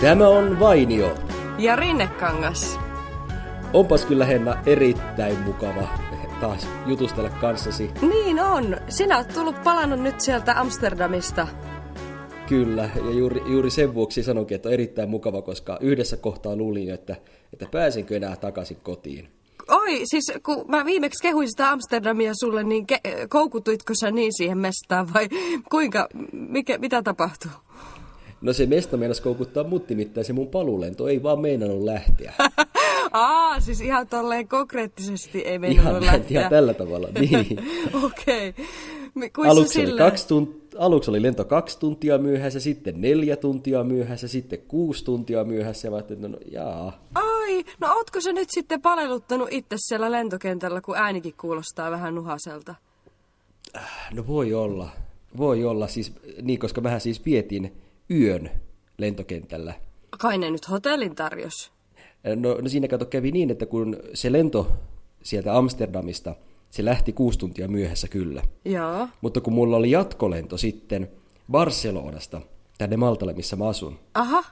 Tämä on Vainio. Ja Rinnekangas. Onpas kyllä Henna erittäin mukava taas jutustella kanssasi. Niin on. Sinä olet tullut palannut nyt sieltä Amsterdamista. Kyllä, ja juuri, juuri sen vuoksi sanonkin, että on erittäin mukava, koska yhdessä kohtaa luulin, että, että pääsenkö enää takaisin kotiin. Oi, siis kun mä viimeksi kehuin sitä Amsterdamia sulle, niin ke- koukutuitko sä niin siihen mestaan vai kuinka, mikä, mitä tapahtuu? No se mesta meinasi koukuttaa mut nimittäin se mun palulento ei vaan meinannut lähteä. Aa, siis ihan tolleen konkreettisesti ei meinannut ihan, lähteä. ihan tällä tavalla, niin. Okei. Okay. Aluksi oli, kaksi tunt- aluksi oli lento kaksi tuntia myöhässä, sitten neljä tuntia myöhässä, sitten kuusi tuntia myöhässä. Ja mä ajattelin, että no jaa. Ai, no ootko se nyt sitten paleluttanut itse siellä lentokentällä, kun äänikin kuulostaa vähän nuhaselta? No voi olla. Voi olla, siis, niin, koska vähän siis vietin yön lentokentällä. Kai ne nyt hotellin tarjos. No, no siinä kato kävi niin, että kun se lento sieltä Amsterdamista, se lähti kuusi tuntia myöhässä kyllä. Joo. Mutta kun mulla oli jatkolento sitten Barcelonasta tänne Maltalle, missä mä asun, Aha.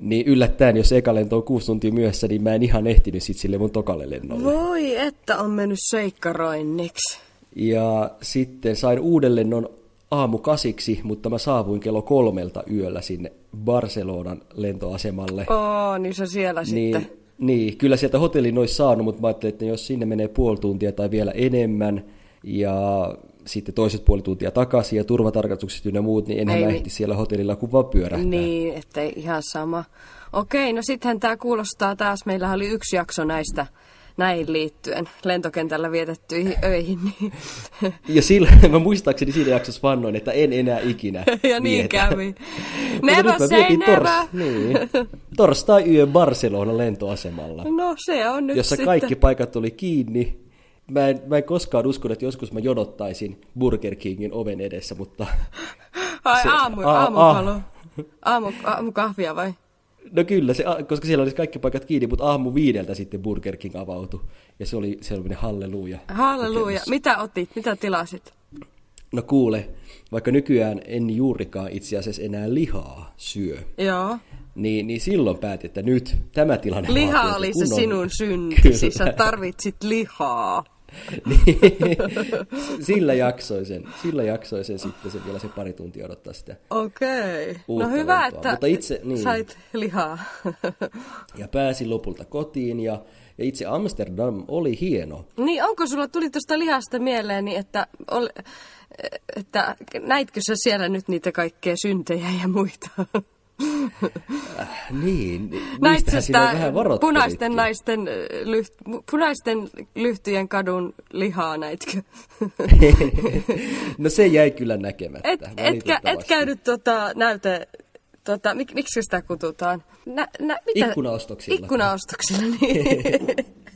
niin yllättäen, jos eka lento on kuusi tuntia myöhässä, niin mä en ihan ehtinyt sit sille mun tokalle lennolle. Voi, että on mennyt seikkaroinniksi. Ja sitten sain uuden lennon aamu kasiksi, mutta mä saavuin kello kolmelta yöllä sinne Barcelonan lentoasemalle. Oo, niin se siellä niin, sitten. Niin, kyllä sieltä hotellin olisi saanut, mutta mä ajattelin, että jos sinne menee puoli tuntia tai vielä enemmän, ja sitten toiset puoli tuntia takaisin ja turvatarkastukset ynnä muut, niin enhän Ei mä ehti siellä hotellilla kuin vaan pyörähtää. Niin, ettei ihan sama. Okei, no sittenhän tämä kuulostaa taas, meillä oli yksi jakso näistä näihin liittyen lentokentällä vietettyihin öihin. Niin. Ja sillä, mä muistaakseni siinä jaksossa vannoin, että en enää ikinä ja niin vietä. kävi. Never nyt mä say never. Tors, niin, torstai yö Barcelona lentoasemalla, No se on nyt jossa sitten. kaikki paikat oli kiinni. Mä en, mä en koskaan uskonut, että joskus mä jonottaisin Burger Kingin oven edessä, mutta Ai se- aamu, a- aamupalo. Aamu, aamukahvia vai? No kyllä, se, koska siellä oli kaikki paikat kiinni, mutta aamu viideltä sitten Burger King avautui. Ja se oli sellainen halleluja. Halleluja. Mitä otit? Mitä tilasit? No kuule, vaikka nykyään en juurikaan itse asiassa enää lihaa syö, Joo. niin, niin silloin päätin, että nyt tämä tilanne Liha oli se kun on- sinun syntisi. Sä Kyllä. tarvitsit lihaa. Niin, sillä jaksoin sen, sillä jaksoin sen sitten se vielä se pari tuntia odottaa sitä. Okei. No Uutta hyvä, lentoa. että Mutta itse- niin. sait lihaa. Ja pääsin lopulta kotiin ja, ja itse Amsterdam oli hieno. niin onko sulla, tuli tuosta lihasta mieleeni, että, ol, että näitkö sä siellä nyt niitä kaikkea syntejä ja muita? Niin, sitä vähän varoittelitkin. punaisten, naisten, ö, lyht, punaisten lyhtyjen kadun lihaa näitkö? no se jäi kyllä näkemättä, Et, etkä, et käynyt tota, näyte... Tota, mik, miksi sitä kutsutaan? Nä, nä, mitä? Ikkunaostoksilla. Ikkunaostoksilla, niin.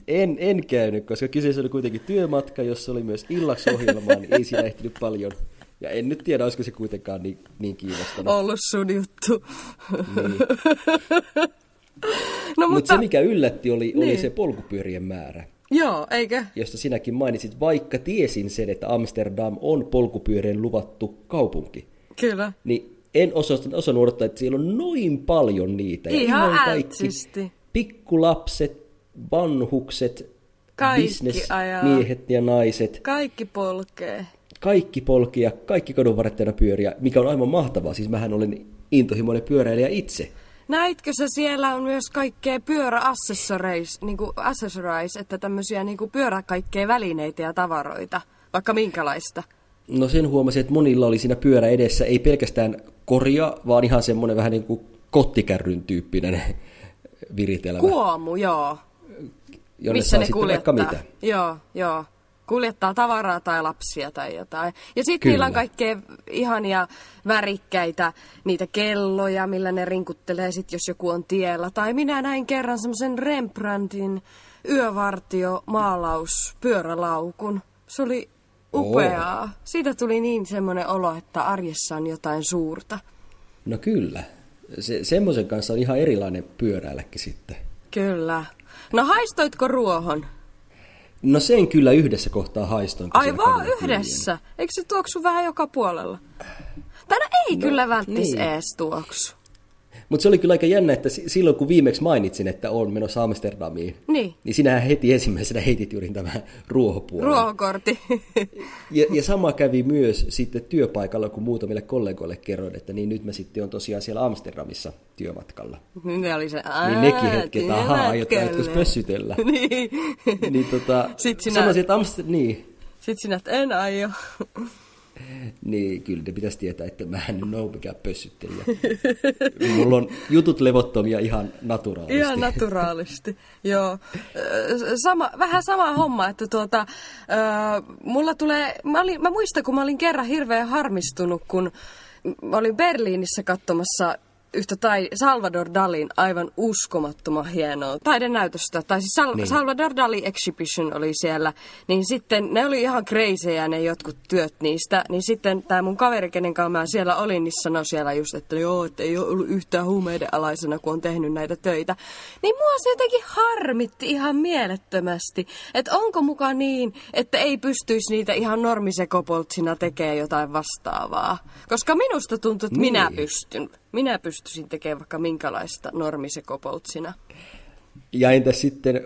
En, en käynyt, koska kyseessä oli kuitenkin työmatka, jossa oli myös illaksi ohjelmaa, niin ei siinä ehtinyt paljon. Ja en nyt tiedä, olisiko se kuitenkaan niin, niin kiinnostanut. ollut sun juttu. Niin. No Mutta mutta, se, mikä yllätti, oli, oli Niin. se polkupyörien määrä, joo, eikö? josta sinäkin mainitsit, vaikka tiesin sen, että Amsterdam on polkupyörien luvattu kaupunki. Kyllä. Niin en osannut, odottaa, että siellä on noin paljon niitä. Ja Ihan kaikki ältsisti. pikkulapset, vanhukset, Kaikki ajaa. bisnesmiehet ja naiset, Kaikki polkee. Kaikki polkia, kaikki kadunvarretteina pyöriä, mikä on aivan mahtavaa. Siis mähän olen intohimoinen pyöräilijä itse. Näitkö sä siellä on myös kaikkea pyöräaccessories, niinku accessories, että tämmöisiä niinku pyörä kaikkea välineitä ja tavaroita, vaikka minkälaista? No sen huomasin, että monilla oli siinä pyörä edessä, ei pelkästään korja, vaan ihan semmoinen vähän niin kuin kottikärryn tyyppinen viritelmä. Kuomu, joo. jonne Missä saa ne sitten kuljettaa. vaikka mitä. Joo, joo. Kuljettaa tavaraa tai lapsia tai jotain. Ja sitten niillä on kaikkea ihania värikkäitä, niitä kelloja, millä ne rinkuttelee sit, jos joku on tiellä. Tai minä näin kerran semmoisen Rembrandtin yövartio maalaus pyörälaukun. Se oli upeaa. Siitä tuli niin semmoinen olo, että arjessa on jotain suurta. No kyllä. Se, semmoisen kanssa on ihan erilainen pyöräilläkin sitten. Kyllä. No haistoitko ruohon? No sen kyllä yhdessä kohtaa haistoin. kun Ai siellä vaan kadulla kuljen. yhdessä? Eikö se tuoksu vähän joka puolella? Tai no ei no, kyllä välttis niin. ees tuoksu. Mutta se oli kyllä aika jännä, että silloin kun viimeksi mainitsin, että on menossa Amsterdamiin, niin, niin sinähän heti ensimmäisenä heitit juuri tämän ruohopuolen. ruohokortti. Ja, ja sama kävi myös sitten työpaikalla, kun muutamille kollegoille kerroin, että niin nyt mä sitten on tosiaan siellä Amsterdamissa työmatkalla. ne oli se, Niin nekin hetket, ahaa, aiot aiotko pössytellä. niin. niin tota, Sit sinä- sanoisin, että Amster... niin, Sitten sinä, että en aio. Niin kyllä ne pitäisi tietää, että mä en ole mikään pössyttelijä. Mulla on jutut levottomia ihan naturaalisti. Ihan naturaalisti, joo. Sama, vähän sama homma, että tuota, mulla tulee, mä, olin, mä muistan, kun mä olin kerran hirveän harmistunut, kun mä olin Berliinissä katsomassa yhtä tai Salvador Dalin aivan uskomattoman hienoa taidenäytöstä. Tai siis Sal- Niin. Salvador Dali Exhibition oli siellä. Niin sitten ne oli ihan crazyjä ne jotkut työt niistä. Niin sitten tämä mun kaveri, kenen kanssa mä siellä olin, niin sanoi siellä just, että joo, että ei ole ollut yhtään huumeiden alaisena, kun on tehnyt näitä töitä. Niin mua se jotenkin harmitti ihan mielettömästi. Että onko muka niin, että ei pystyisi niitä ihan normisekopoltsina tekemään jotain vastaavaa. Koska minusta tuntuu, että Niin. minä pystyn. Minä pystyisin tekemään vaikka minkälaista normisekopoltsina. Ja entäs sitten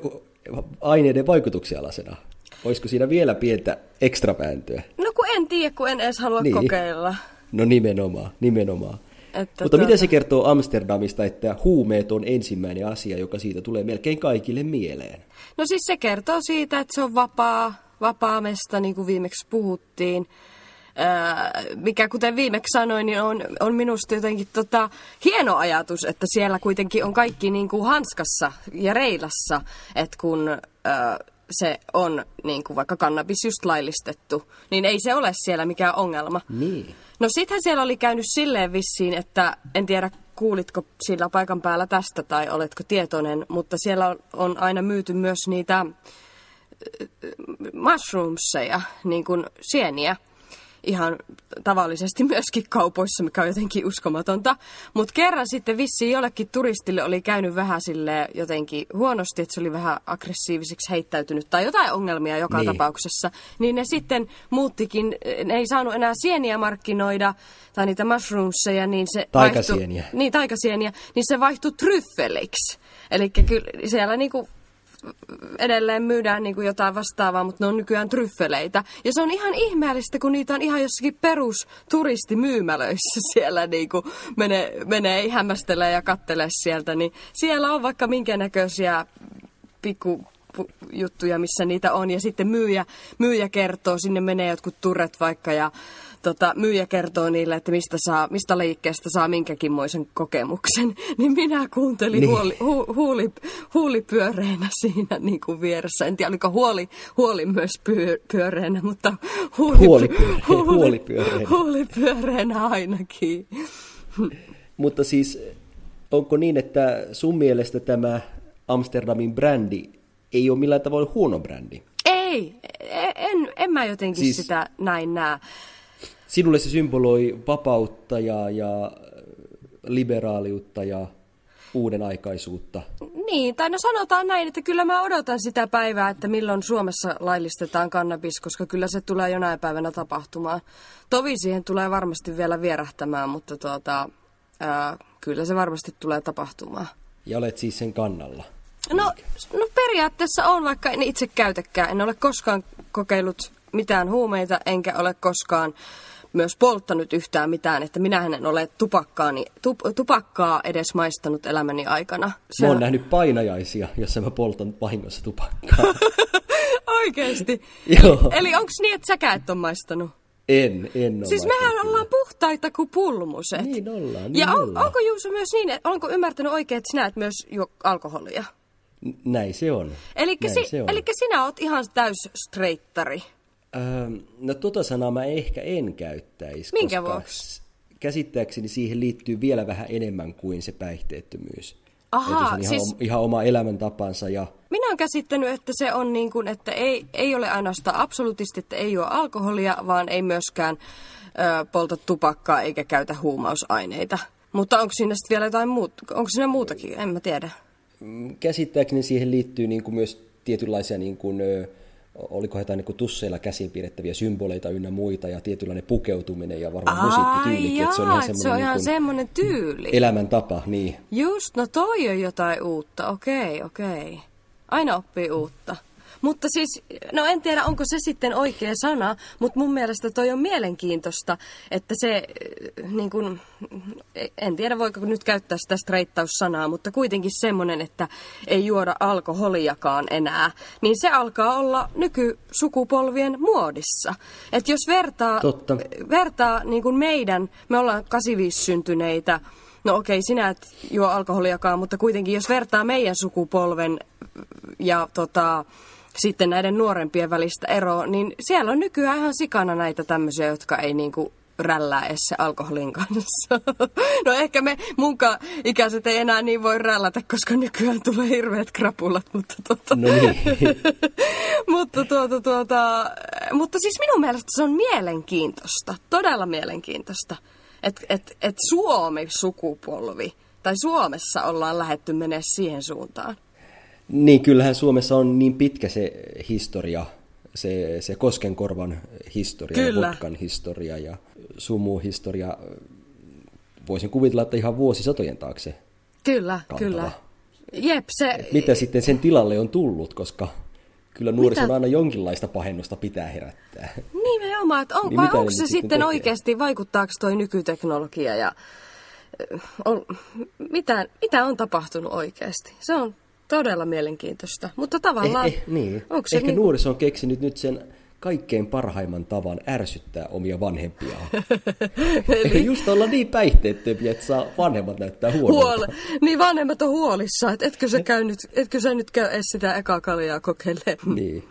aineiden vaikutuksen alasena? Olisiko siinä vielä pientä ekstrapääntöä? No kun en tiedä, kun en edes halua Niin. niin. kokeilla. No nimenomaan, nimenomaan. Että Mutta tuota- miten se kertoo Amsterdamista, että huumeet on ensimmäinen asia, joka siitä tulee melkein kaikille mieleen? No siis se kertoo siitä, että se on vapaa, vapaa mesta, niin kuin viimeksi puhuttiin. Mikä kuten viimeksi sanoin, niin on, on minusta jotenkin tota, hieno ajatus, että siellä kuitenkin on kaikki niin kuin hanskassa ja reilassa, että kun öö, se on niin kuin vaikka kannabis just laillistettu, niin ei se ole siellä mikään ongelma. Niin. No sittenhän siellä oli käynyt silleen vissiin, että en tiedä kuulitko sillä paikan päällä tästä tai oletko tietoinen, mutta siellä on, on aina myyty myös niitä mushroomseja, niin kuin sieniä, ihan tavallisesti myöskin kaupoissa, mikä on jotenkin uskomatonta. Mutta kerran sitten vissiin jollekin turistille oli käynyt vähän sille jotenkin huonosti, että se oli vähän aggressiiviseksi heittäytynyt tai jotain ongelmia joka Niin. niin. tapauksessa. Niin ne sitten muuttikin, ne ei saanut enää sieniä markkinoida tai niitä mushroomseja, niin se Taikasieniä. Vaihtui, niin, taikasieniä, niin se vaihtui tryffeliksi. Eli kyllä siellä niinku edelleen myydään niin kuin jotain vastaavaa, mutta ne on nykyään tryffeleitä. Ja se on ihan ihmeellistä, kun niitä on ihan jossakin perusturistimyymälöissä siellä niin kuin menee, menee hämmästelee ja kattelee sieltä. Niin siellä on vaikka minkä näköisiä pikku juttuja, missä niitä on. Ja sitten myyjä, myyjä kertoo, sinne menee jotkut turret vaikka ja tota, myyjä kertoo niille, että mistä, saa, mistä liikkeestä saa minkäkinmoisen kokemuksen. Niin minä kuuntelin Niin. huoli, hu, huuli, huuli pyöreänä siinä niin kuin vieressä. En tiedä, oliko huoli, huoli myös pyö, pyöreänä, mutta huuli, Huoli pyöreä- huoli pyöreänä. huuli pyöreänä ainakin. Mutta siis onko niin, että sun mielestä tämä Amsterdamin brändi ei ole millään tavoin huono brändi? Ei, e- en, en mä jotenkin siis... sitä näin näe. Sinulle se symboloi vapautta ja, ja liberaaliutta ja uuden aikaisuutta. Niin, tai no sanotaan näin, että kyllä mä odotan sitä päivää, että milloin Suomessa laillistetaan kannabis, koska kyllä se tulee jonain päivänä tapahtumaan. Tovi siihen tulee varmasti vielä vierähtämään, mutta tuota, ää, kyllä se varmasti tulee tapahtumaan. Ja olet siis sen kannalla. No, no periaatteessa on, vaikka en itse käytäkään. En ole koskaan kokeillut mitään huumeita, enkä ole koskaan myös polttanut yhtään mitään, että minähän en ole tupakkaani, tup, tupakkaa edes maistanut elämäni aikana. Mä oon nähnyt painajaisia, jossa mä poltan vahingossa tupakkaa. Oikeesti? Joo. Eli onko niin, että säkään et ole maistanut? En, en ole Siis mehän kyllä. ollaan puhtaita kuin pulmuset. Niin ollaan, niin ja on, ollaan. onko Juuso myös niin, että onko ymmärtänyt oikein, että sinä et myös juo alkoholia? Näin se on. Eli si, se on. elikkä sinä oot ihan täys streittari. Öö, no tota sanaa mä ehkä en käyttäisi, Minkä koska vuoksi? käsittääkseni siihen liittyy vielä vähän enemmän kuin se päihteettömyys. Että se on ihan, siis- om- ihan oma elämäntapansa ja Minä olen käsittänyt, että se on niin kuin, että ei, ei ole ainoastaan absoluutisti, että ei ole alkoholia, vaan ei myöskään ö, polta tupakkaa eikä käytä huumausaineita. Mutta onko siinä sitten vielä jotain muuta? Onko siinä muutakin? En mä tiedä. mm, käsittääkseni siihen liittyy niin kuin myös tietynlaisia niin kuin, ö, oliko jotain niin tusseilla käsin pidettäviä symboleita ynnä muita ja tietynlainen pukeutuminen ja varmaan Ai musiikkityylikin. jaa, että se on ihan semmoinen, se on niin ihan kuin semmoinen tyyli. elämäntapa, niin. Just, no toi on jotain uutta. Okei, okei. Aina oppii uutta. Mutta siis, no en tiedä onko se sitten oikea sana, mutta mun mielestä toi on mielenkiintoista, että se, äh, niin kun, en tiedä voiko nyt käyttää sitä streittaussanaa, mutta kuitenkin semmoinen, että ei juoda alkoholiakaan enää, niin se alkaa olla nykysukupolvien muodissa. Että jos vertaa, Totta. vertaa niin kuin meidän, me ollaan 85 syntyneitä, no okei, sinä et juo alkoholiakaan, mutta kuitenkin jos vertaa meidän sukupolven ja tota, sitten näiden nuorempien välistä eroa, niin siellä on nykyään ihan sikana näitä tämmöisiä, jotka ei niinku rällää edes se alkoholin kanssa. No ehkä me munkaan ikäiset ei enää niin voi rällätä, koska nykyään tulee hirveät krapulat, mutta tota... No niin. mutta, tuota, tuota, mutta siis minun mielestä se on mielenkiintoista, todella mielenkiintoista, että et, et Suomi-sukupolvi, tai Suomessa ollaan lähetty menee siihen suuntaan. Niin, kyllähän Suomessa on niin pitkä se historia, se, se Koskenkorvan historia Kyllä. ja Votkan historia ja sumuhistoria. Voisin kuvitella, että ihan vuosisatojen taakse. Kyllä, Kantava. kyllä. Jep, se... Mitä sitten sen tilalle on tullut, koska kyllä nuorison Mitä? aina jonkinlaista pahennusta pitää herättää. Nimenomaan, että on, Niin onko se sitten sitten tekee? oikeasti, vaikuttaako toi nykyteknologia ja on, mitä, mitä on tapahtunut oikeasti? Se on todella mielenkiintoista, mutta tavallaan... Eh, eh, niin. onko se Ehkä niin, nuoriso on keksinyt nyt sen kaikkein parhaimman tavan ärsyttää omia vanhempiaan. Eli just olla niin päihteettömiä, että saa vanhemmat näyttää huonolta. Huol... Niin vanhemmat on huolissaan, että etkö sä, käy nyt, etkö sä nyt käy edes sitä ekaa kaljaa kokeilemaan. Niin.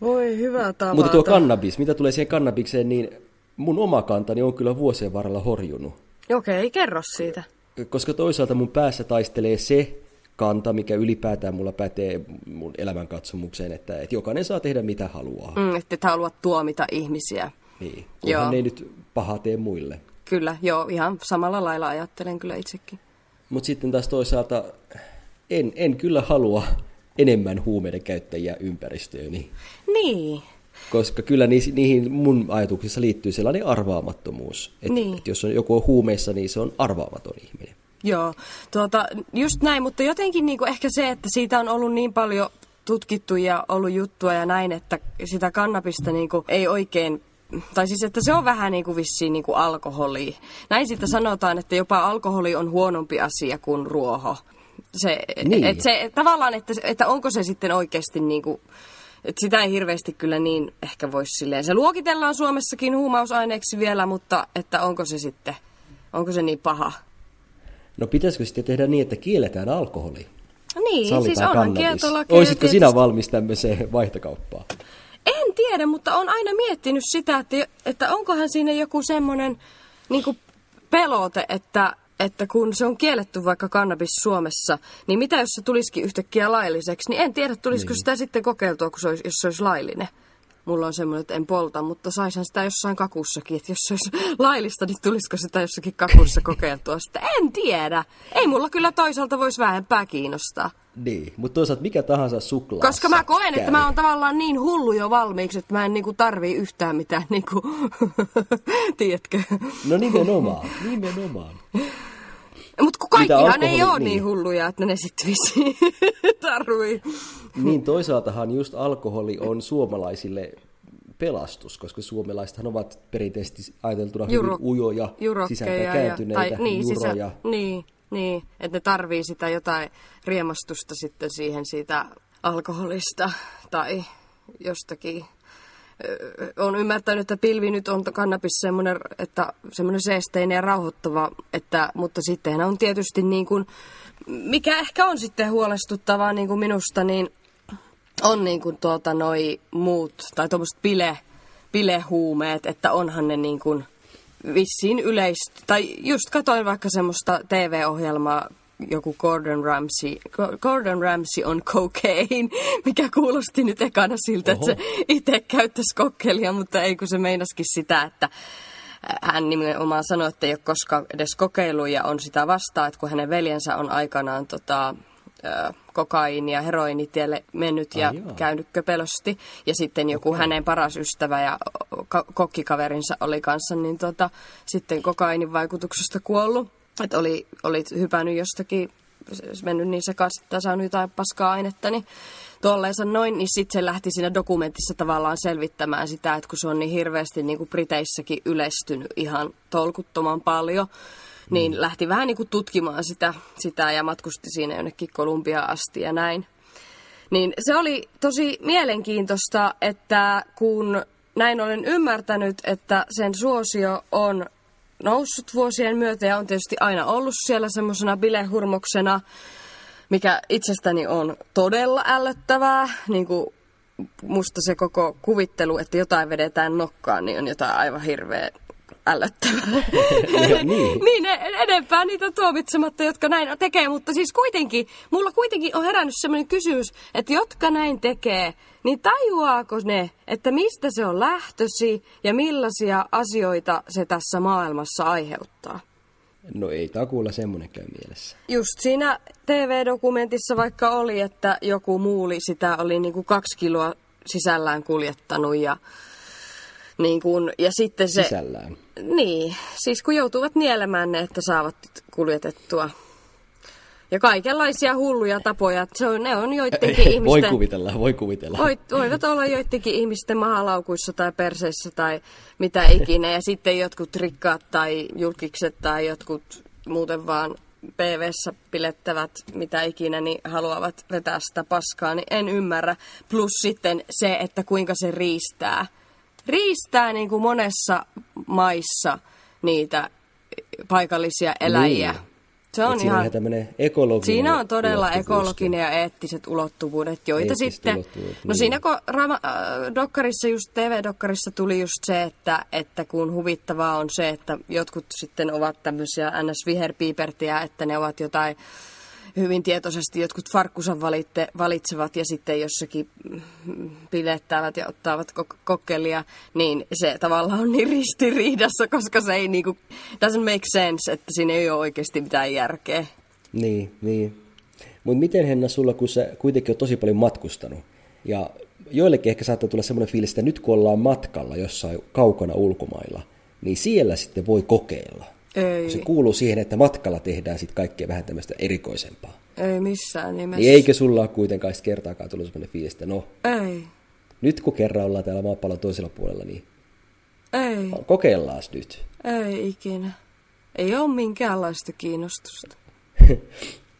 Voi hyvä tavata. Mutta tuo kannabis, mitä tulee siihen kannabikseen, niin mun oma kantani on kyllä vuosien varrella horjunut. Okei, kerro siitä. Koska toisaalta mun päässä taistelee se kanta, mikä ylipäätään mulla pätee mun elämänkatsomukseen, että, että jokainen saa tehdä mitä haluaa. Mm, että et halua tuomita ihmisiä. Niin, Joo. kunhan ei nyt pahaa tee muille. Kyllä, joo, ihan samalla lailla ajattelen kyllä itsekin. Mutta sitten taas toisaalta en, en kyllä halua enemmän huumeiden käyttäjiä ympäristööni, Niin, koska kyllä niihin mun ajatuksissa liittyy sellainen arvaamattomuus. Että Niin. et jos on joku on huumeissa, niin se on arvaamaton ihminen. Joo, tuota, just näin, mutta jotenkin niinku ehkä se, että siitä on ollut niin paljon tutkittu ja ollut juttua ja näin, että sitä kannabista niinku ei oikein, tai siis että se on vähän niin kuin vissiin niin kuin alkoholi. Näin sitten sanotaan, että jopa alkoholi on huonompi asia kuin ruoho. Se, Niin. et se, tavallaan, että, että onko se sitten oikeasti niin kuin, että sitä ei hirveästi kyllä niin ehkä voisi silleen. Se luokitellaan Suomessakin huumausaineeksi vielä, mutta että onko se sitten, onko se niin paha? No pitäisikö sitten tehdä niin, että kielletään alkoholi? Niin, siis Sallitaan onhan kannabis. kieltolakeja Olisitko tietysti. sinä valmis tämmöiseen vaihtokauppaan? En tiedä, mutta on aina miettinyt sitä, että, että onkohan siinä joku semmoinen niin pelote, että, että kun se on kielletty vaikka kannabis Suomessa, niin mitä jos se tulisikin yhtäkkiä lailliseksi, niin en tiedä, tulisiko niin. sitä sitten kokeiltua, kun se olisi, jos se olisi laillinen. Mulla on semmoinen, että en polta, mutta saisin sitä jossain kakussakin, että jos se olisi laillista, niin tulisiko sitä jossakin kakussa kokeiltua sitä. En tiedä. Ei mulla kyllä toisaalta voisi vähempää kiinnostaa. Niin, mutta toisaalta mikä tahansa suklaa. Koska mä koen, että mä oon tavallaan niin hullu jo valmiiksi, että mä en niinku tarvii yhtään mitään, niinku, tiedätkö? No nimenomaan, nimenomaan. Mutta kun kaikkihan ei ole niin. niin. hulluja, että ne sitten vissiin tarvii. Niin toisaaltahan just alkoholi on suomalaisille pelastus, koska suomalaisethan ovat perinteisesti ajateltuna hyvin Juro- ujoja, jurokkeja sisältä ja- kääntyneitä, tai, niin, juroja. niin, niin, että ne tarvii sitä jotain riemastusta sitten siihen siitä alkoholista tai jostakin. Olen ymmärtänyt, että pilvi nyt on kannabis semmoinen, että semmoinen seesteinen ja rauhoittava, että, mutta sittenhän on tietysti niin kuin, mikä ehkä on sitten huolestuttavaa niin kuin minusta, niin on niin kuin tuota noi muut, tai tuommoiset bile, bilehuumeet, että onhan ne niin kuin vissiin yleistä. Tai just katsoin vaikka semmoista TV-ohjelmaa, joku Gordon Ramsay, Go- Gordon Ramsay on cocaine, mikä kuulosti nyt ekana siltä, että se itse käyttäisi kokkelia, mutta ei kun se meinaskin sitä, että hän nimenomaan sanoi, että ei ole koskaan edes kokeillut ja on sitä vastaan, että kun hänen veljensä on aikanaan tota, kokaiini- ja heroinitielle mennyt ja Ai joo. käynyt köpelösti. Ja sitten joku okay. hänen paras ystävä ja ka- kokkikaverinsa oli kanssa, niin tota, sitten kokainin vaikutuksesta kuollut. Että oli, oli hypännyt jostakin, mennyt niin sekaisin, että saanut jotain paskaa ainetta, niin tolleensa noin, niin sitten se lähti siinä dokumentissa tavallaan selvittämään sitä, että kun se on niin hirveästi niin kuin Briteissäkin yleistynyt ihan tolkuttoman paljon, niin mm. lähti vähän niin kuin tutkimaan sitä, sitä ja matkusti siinä jonnekin Kolumbiaan asti ja näin. Niin se oli tosi mielenkiintoista, että kun näin olen ymmärtänyt, että sen suosio on noussut vuosien myötä ja on tietysti aina ollut siellä semmoisena bilehurmoksena, mikä itsestäni on todella ällöttävää. Niin kuin musta se koko kuvittelu, että jotain vedetään nokkaan, niin on jotain aivan hirveä ällöttävää. niin. niin e- enempää niitä tuomitsematta, jotka näin tekee, mutta siis kuitenkin, mulla kuitenkin on herännyt sellainen kysymys, että jotka näin tekee, niin tajuaako ne, että mistä se on lähtösi ja millaisia asioita se tässä maailmassa aiheuttaa? No ei takuulla semmoinen käy mielessä. Just siinä TV-dokumentissa vaikka oli, että joku muuli sitä oli niin kuin kaksi kiloa sisällään kuljettanut ja, niin kuin, ja sitten se... Sisällään. Niin, siis kun joutuvat nielemään ne, että saavat kuljetettua. Ja kaikenlaisia hulluja tapoja. Se on, ne on joidenkin ihmisten... Voi kuvitella, voi kuvitella. Voit, voivat olla joidenkin ihmisten mahalaukuissa tai perseissä tai mitä ikinä. Ja sitten jotkut rikkaat tai julkikset tai jotkut muuten vaan PVssä pilettävät mitä ikinä, niin haluavat vetää sitä paskaa, niin en ymmärrä. Plus sitten se, että kuinka se riistää. Riistää niin kuin monessa maissa niitä paikallisia eläjiä. Niin. Se on Et siinä ihan... ekologinen Siinä on todella ekologinen ja eettiset ulottuvuudet, joita Eettiset sitten... ulottuvuudet, No niin. siinä kun Rama, äh, dokkarissa, just TV-dokkarissa tuli just se, että, että kun huvittavaa on se, että jotkut sitten ovat tämmöisiä ns-viherpiipertiä, että ne ovat jotain hyvin tietoisesti jotkut farkkusa valitte, valitsevat ja sitten jossakin pilettävät ja ottavat kok- kokkelia, niin se tavallaan on niin ristiriidassa, koska se ei niinku, doesn't make sense, että siinä ei ole oikeasti mitään järkeä. Niin, niin. Mutta miten Henna sulla, kun sä kuitenkin on tosi paljon matkustanut, ja joillekin ehkä saattaa tulla semmoinen fiilis, että nyt kun ollaan matkalla jossain kaukana ulkomailla, niin siellä sitten voi kokeilla. Ei, Se kuuluu siihen, että matkalla tehdään sitten kaikkea vähän tämmöistä erikoisempaa. ei missään nimessä. Niin eikö sulla ole kuitenkaan kertaakaan tullut semmoinen fiilis, no, Ei, nyt kun kerran ollaan täällä maapallon toisella puolella, niin ei, kokeillaan nyt. ei ikinä. Ei ole minkäänlaista kiinnostusta.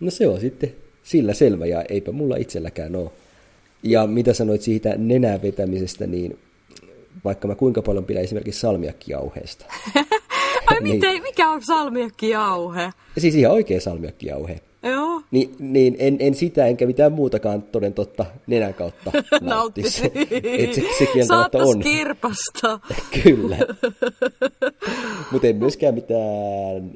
No se on sitten sillä selvä ja eipä mulla itselläkään ole. Ja mitä sanoit siitä nenää vetämisestä, niin vaikka mä kuinka paljon pidän esimerkiksi salmiakkijauheesta. Ai Niin. miten, mikä on salmiakkijauhe? Ja siis ihan oikea salmiakkijauhe. Joo. Niin, niin en, en sitä enkä mitään muutakaan toden totta nenän kautta nauttisi. Et se, se kieltämättä on. kirpasta. Kyllä. Mutta en myöskään mitään,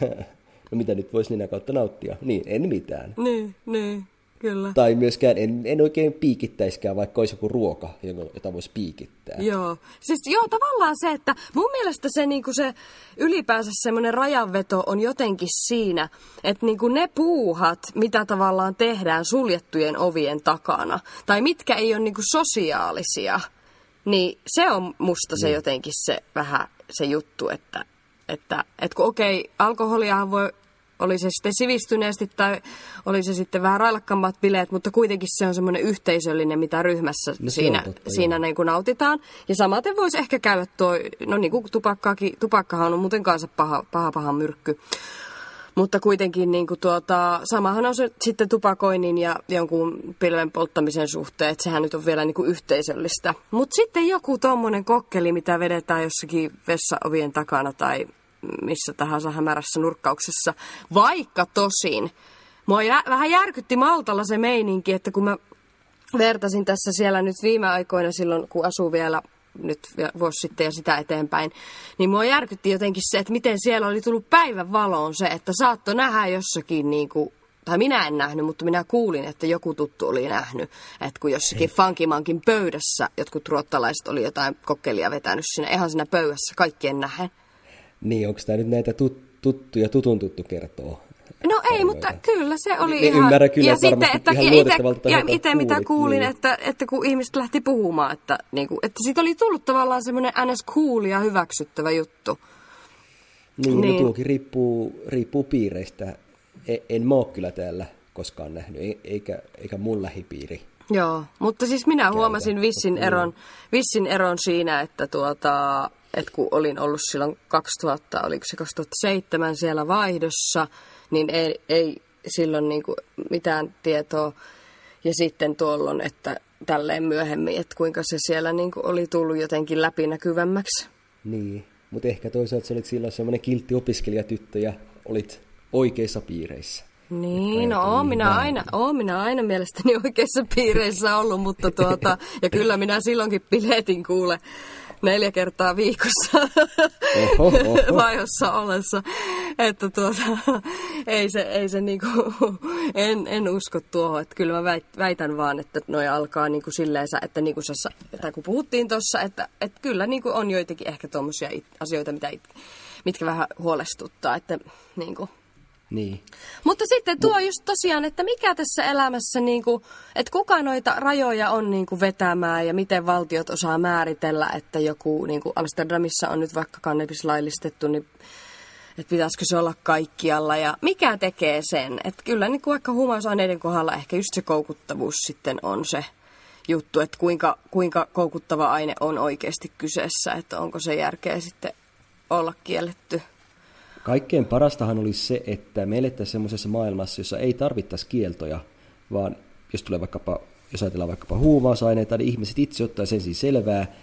no mitä nyt voisi nenän kautta nauttia. Niin, en mitään. Niin, niin, kyllä. Tai myöskään en, en oikein piikittäiskään, vaikka olisi joku ruoka, jota voisi piikittää. Joo. Siis joo, tavallaan se, että mun mielestä se, niinku se ylipäänsä semmoinen rajanveto on jotenkin siinä, että niinku ne puuhat, mitä tavallaan tehdään suljettujen ovien takana, tai mitkä ei ole niinku sosiaalisia, niin se on musta se jotenkin se vähän se juttu, että, että, että kun okei, alkoholiahan voi oli se sitten sivistyneesti tai oli se sitten vähän railakkaammat bileet, mutta kuitenkin se on semmoinen yhteisöllinen, mitä ryhmässä No siinä, totta, siinä joo. niin kuin nautitaan. Ja samaten voisi ehkä käydä tuo, no niin kuin tupakkaakin, tupakkahan on muuten kanssa paha, paha, paha myrkky. Mutta kuitenkin niin kuin tuota, samahan on se sitten tupakoinnin ja jonkun pilven polttamisen suhteen, että sehän nyt on vielä niin kuin yhteisöllistä. Mutta sitten joku tommonen kokkeli, mitä vedetään jossakin vessaovien takana tai missä tahansa hämärässä nurkkauksessa. Vaikka tosin, mua jä, vähän järkytti Maltalla se meininki, että kun mä vertasin tässä siellä nyt viime aikoina silloin, kun asuu vielä nyt vuosi sitten ja sitä eteenpäin, niin mua järkytti jotenkin se, että miten siellä oli tullut päivän valoon se, että saatto nähdä jossakin niin kuin tai minä en nähnyt, mutta minä kuulin, että joku tuttu oli nähnyt, että kun jossakin Funkimankin pöydässä jotkut ruottalaiset oli jotain kokkelia vetänyt siinä, ihan siinä pöydässä kaikkien nähen. Niin, onko tämä nyt näitä tut, tuttuja tutun tuttu kertoo? No Ei, mutta kyllä se oli Ne ihan... ymmärrän kyllä ja sitten, että, ihan ja ite, ja itse mitä kuulin, niin. että, että kun ihmiset lähti puhumaan, että, niin kuin, että siitä oli tullut tavallaan semmoinen ns. cool ja hyväksyttävä juttu. Niin, Niin. no tuokin riippuu, riippuu piireistä. En, en mä oo kyllä täällä koskaan nähnyt, e- eikä, eikä mun lähipiiri. Joo, mutta siis minä huomasin vissin eron, vissin eron siinä, että, tuota, että kun olin ollut silloin 2000, oliko se 2007 siellä vaihdossa, niin ei, ei silloin niin kuin mitään tietoa. Ja sitten tuolloin, että tälleen myöhemmin, että kuinka se siellä niin kuin oli tullut jotenkin läpinäkyvämmäksi. Niin, mutta ehkä toisaalta sä olit silloin semmoinen kiltti opiskelijatyttö ja olit oikeissa piireissä. Niin, no oon minä, aina, oon minä aina mielestäni oikeissa piireissä ollut, mutta tuota, ja kyllä minä silloinkin piletin kuule neljä kertaa viikossa. Oho, oho. vaihossa ollessa, että tuota, ei se, ei se niinku, en, en usko tuohon, että kyllä mä väit- väitän vaan, että noi alkaa niinku silleensä, että niinku sä, sa- tai kun puhuttiin tuossa, että, että kyllä niinku on joitakin ehkä tuommoisia asioita, mitä it, mitkä vähän huolestuttaa, että niinku, Niin. mutta sitten tuo just tosiaan, että mikä tässä elämässä, niin kuin, että kuka noita rajoja on niin kuin vetämään ja miten valtiot osaa määritellä, että joku, niin kuin Amsterdamissa on nyt vaikka kannabis laillistettu, niin että pitäisikö se olla kaikkialla ja mikä tekee sen. Että kyllä niin kuin vaikka huumausaineiden kohdalla ehkä just se koukuttavuus sitten on se juttu, että kuinka, kuinka koukuttava aine on oikeasti kyseessä, että onko se järkeä sitten olla kielletty. Kaikkein parastahan olisi se, että me elettäisiin semmoisessa maailmassa, jossa ei tarvittaisi kieltoja, vaan jos tulee vaikkapa, jos ajatellaan vaikkapa huumausaineita, niin ihmiset itse ottaa sen siis selvää,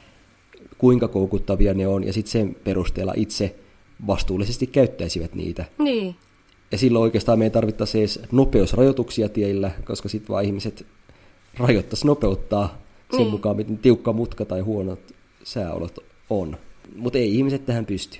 kuinka koukuttavia ne on, ja sitten sen perusteella itse vastuullisesti käyttäisivät niitä. Niin, Ja silloin oikeastaan me ei tarvittaisi edes nopeusrajoituksia tiellä, koska sitten vaan ihmiset rajoittaisi nopeuttaa sen Niin. mukaan, miten tiukka mutka tai huonot sääolot on. Mutta ei ihmiset tähän pysty.